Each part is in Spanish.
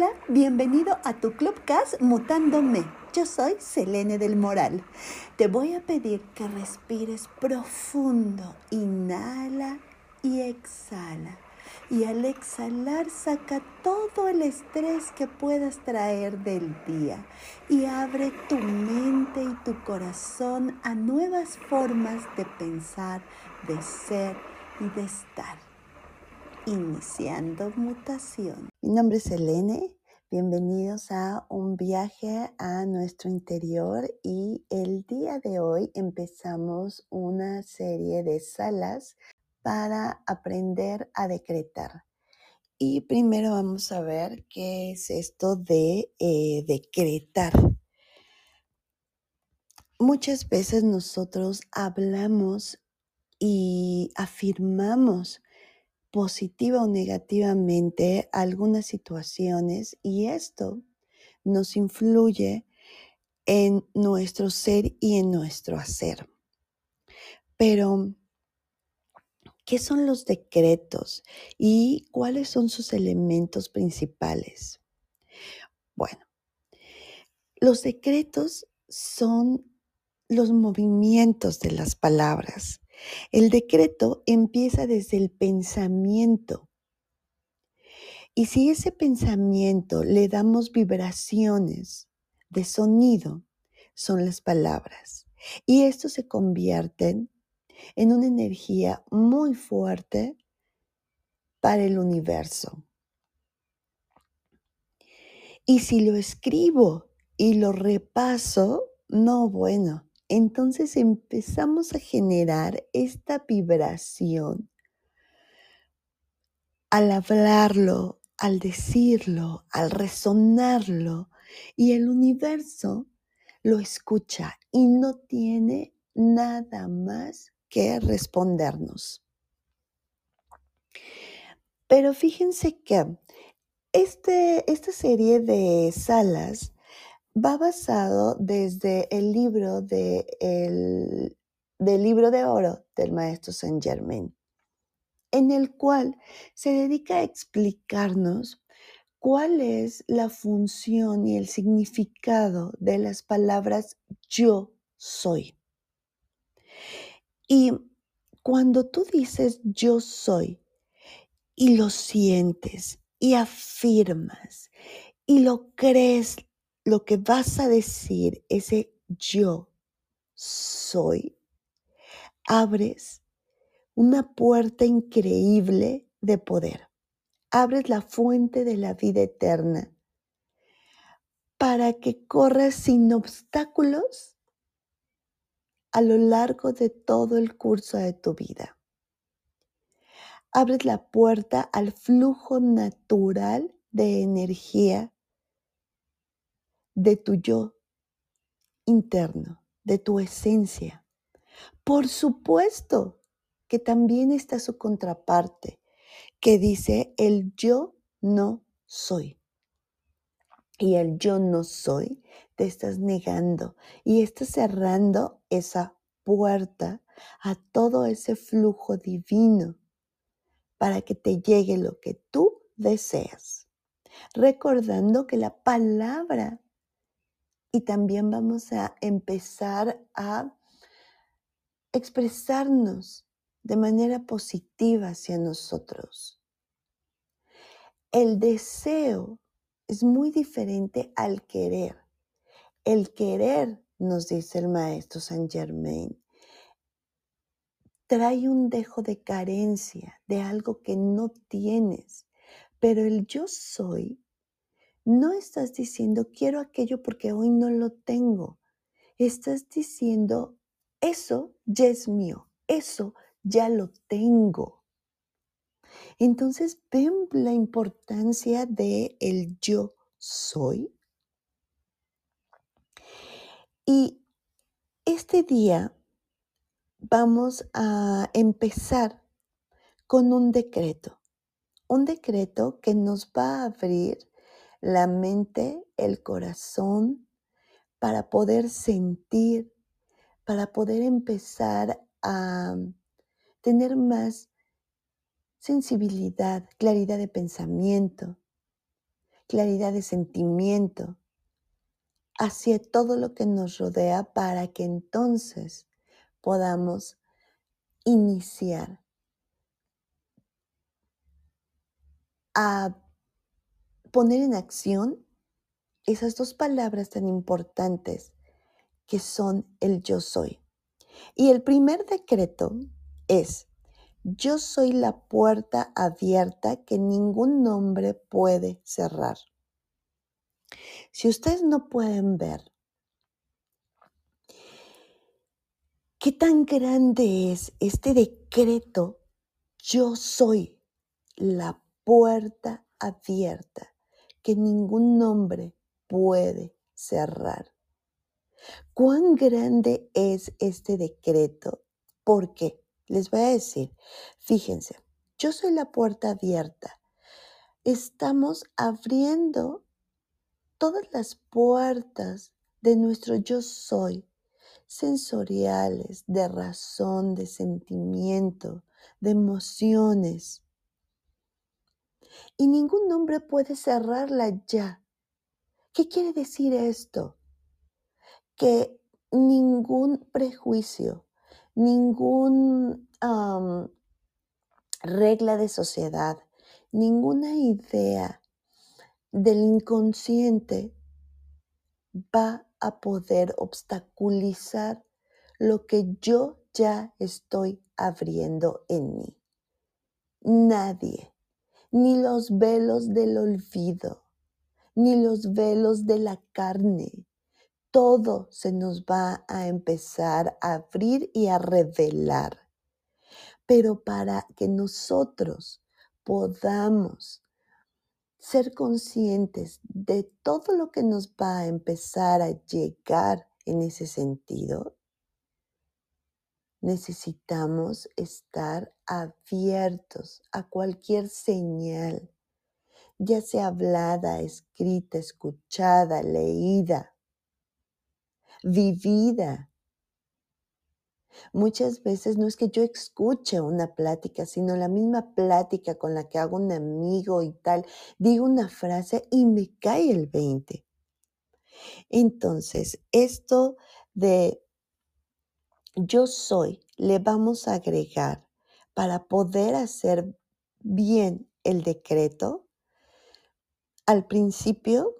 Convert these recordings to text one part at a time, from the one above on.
Hola, bienvenido a tu Clubcast Mutándome. Yo soy Selene del Moral. Te voy a pedir que respires profundo. Inhala y exhala. Y al exhalar saca todo el estrés que puedas traer del día y abre tu mente y tu corazón a nuevas formas de pensar, de ser y de estar. Iniciando mutación. Mi nombre es Elene. Bienvenidos a un viaje a nuestro interior y el día de hoy empezamos una serie de salas para aprender a decretar. Y primero vamos a ver qué es esto de eh, decretar. Muchas veces nosotros hablamos y afirmamos positiva o negativamente algunas situaciones y esto nos influye en nuestro ser y en nuestro hacer. Pero, ¿qué son los decretos y cuáles son sus elementos principales? Bueno, los decretos son los movimientos de las palabras el decreto empieza desde el pensamiento. Y si ese pensamiento le damos vibraciones de sonido, son las palabras. Y esto se convierte en una energía muy fuerte para el universo. Y si lo escribo y lo repaso, no, bueno, entonces empezamos a generar esta vibración al hablarlo, al decirlo, al resonarlo, y el universo lo escucha y no tiene nada más que respondernos. Pero fíjense que este, esta serie de salas va basado desde el libro de del libro de oro del maestro Saint Germain, en el cual se dedica a explicarnos cuál es la función y el significado de las palabras yo soy. Y cuando tú dices yo soy y lo sientes y afirmas y lo crees lo que vas a decir, ese yo soy, abres una puerta increíble de poder. Abres la fuente de la vida eterna para que corras sin obstáculos a lo largo de todo el curso de tu vida. Abres la puerta al flujo natural de energía de tu yo interno, de tu esencia. Por supuesto que también está su contraparte, que dice el yo no soy. Y el yo no soy te estás negando y estás cerrando esa puerta a todo ese flujo divino para que te llegue lo que tú deseas. Recordando que la palabra y también vamos a empezar a expresarnos de manera positiva hacia nosotros. El deseo es muy diferente al querer. El querer, nos dice el maestro Saint Germain, trae un dejo de carencia, de algo que no tienes. Pero el yo soy no estás diciendo quiero aquello porque hoy no lo tengo. Estás diciendo eso ya es mío, eso ya lo tengo. Entonces ven la importancia de el yo soy. Y este día vamos a empezar con un decreto, un decreto que nos va a abrir la mente, el corazón, para poder sentir, para poder empezar a tener más sensibilidad, claridad de pensamiento claridad de sentimiento hacia todo lo que nos rodea para que entonces podamos iniciar a poner en acción esas dos palabras tan importantes que son el yo soy. Y el primer decreto es, yo soy la puerta abierta que ningún nombre puede cerrar. Si ustedes no pueden ver qué tan grande es este decreto, yo soy la puerta abierta que ningún nombre puede cerrar. ¿Cuán grande es este decreto? ¿Por qué? Les voy a decir, fíjense, yo soy la puerta abierta. Estamos abriendo todas las puertas de nuestro yo soy, sensoriales, de razón, de sentimiento, de emociones. Y ningún nombre puede cerrarla ya. ¿Qué quiere decir esto? Que ningún prejuicio, ningún regla de sociedad, ninguna idea del inconsciente va a poder obstaculizar lo que yo ya estoy abriendo en mí. Nadie, ni los velos del olvido, ni los velos de la carne, todo se nos va a empezar a abrir y a revelar. Pero para que nosotros podamos ser conscientes de todo lo que nos va a empezar a llegar en ese sentido, necesitamos estar abiertos a cualquier señal, ya sea hablada, escrita, escuchada, leída, vivida Muchas veces no es que yo escuche una plática, sino la misma plática con la que hago un amigo y tal, digo una frase y me cae el 20. Entonces, esto de yo soy, le vamos a agregar para poder hacer bien el decreto, al principio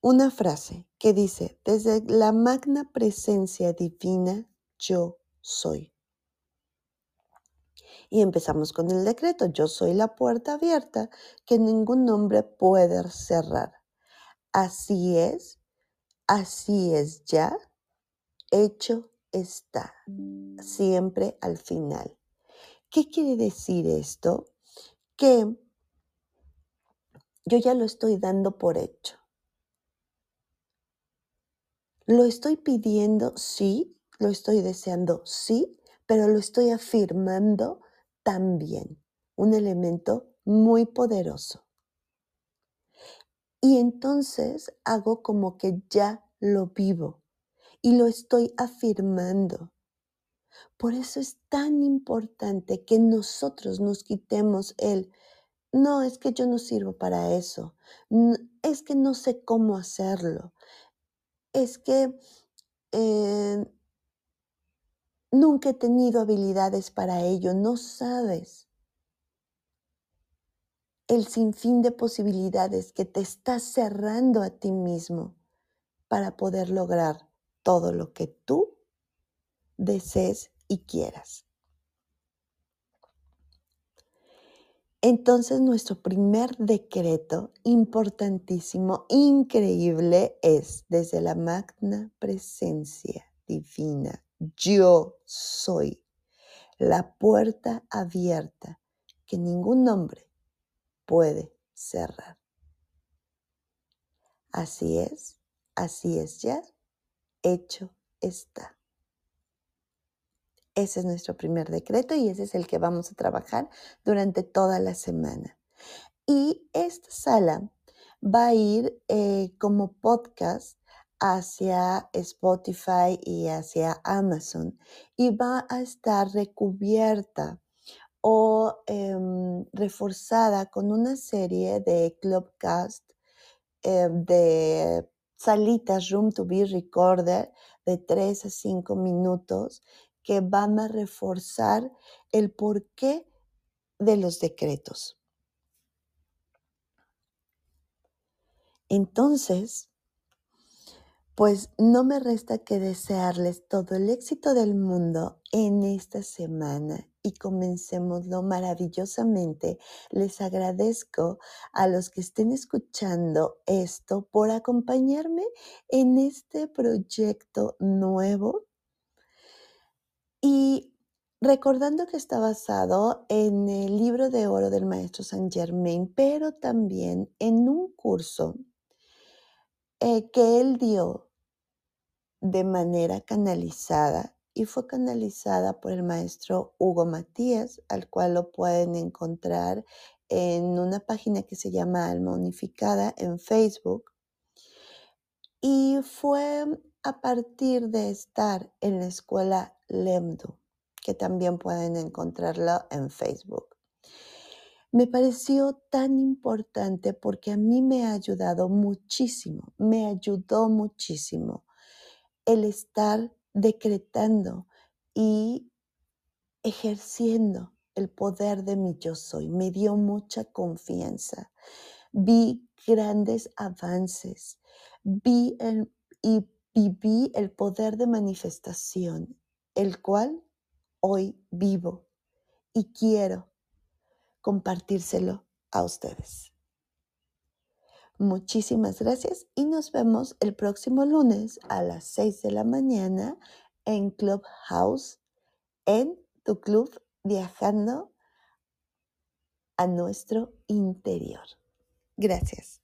una frase que dice, desde la magna presencia divina, yo soy. Y empezamos con el decreto, yo soy la puerta abierta que ningún hombre puede cerrar. Así es, así es ya, hecho está, siempre al final. ¿Qué quiere decir esto? Que yo ya lo estoy dando por hecho. Lo estoy pidiendo, sí, lo estoy deseando, sí, pero lo estoy afirmando también. Un elemento muy poderoso. Y entonces hago como que ya lo vivo y lo estoy afirmando. Por eso es tan importante que nosotros nos quitemos el, no, es que yo no sirvo para eso, es que no sé cómo hacerlo, es que eh, Nunca he tenido habilidades para ello, no sabes el sinfín de posibilidades que te estás cerrando a ti mismo para poder lograr todo lo que tú desees y quieras. Entonces nuestro primer decreto importantísimo, increíble, es desde la magna presencia divina yo soy la puerta abierta que ningún nombre puede cerrar. Así es, así es ya, hecho está. Ese es nuestro primer decreto y ese es el que vamos a trabajar durante toda la semana. Y esta sala va a ir eh, como podcast hacia Spotify y hacia Amazon y va a estar recubierta o em, reforzada con una serie de Clubcast eh, de salitas Room to Be Recorder de 3 a 5 minutos que van a reforzar el porqué de los decretos. Entonces, pues no me resta que desearles todo el éxito del mundo en esta semana y comencémoslo maravillosamente. Les agradezco a los que estén escuchando esto por acompañarme en este proyecto nuevo y recordando que está basado en el libro de oro del maestro Saint Germain, pero también en un curso eh, que él dio de manera canalizada y fue canalizada por el maestro Hugo Matías, al cual lo pueden encontrar en una página que se llama Alma Unificada en Facebook. Y fue a partir de estar en la escuela Lemdu, que también pueden encontrarlo en Facebook. Me pareció tan importante porque a mí me ha ayudado muchísimo, me ayudó muchísimo el estar decretando y ejerciendo el poder de mi yo soy. Me dio mucha confianza. Vi grandes avances. Vi y viví el poder de manifestación, el cual hoy vivo y quiero compartírselo a ustedes. Muchísimas gracias y nos vemos el próximo lunes a las 6 de la mañana en Clubhouse, en tu club viajando a nuestro interior. Gracias.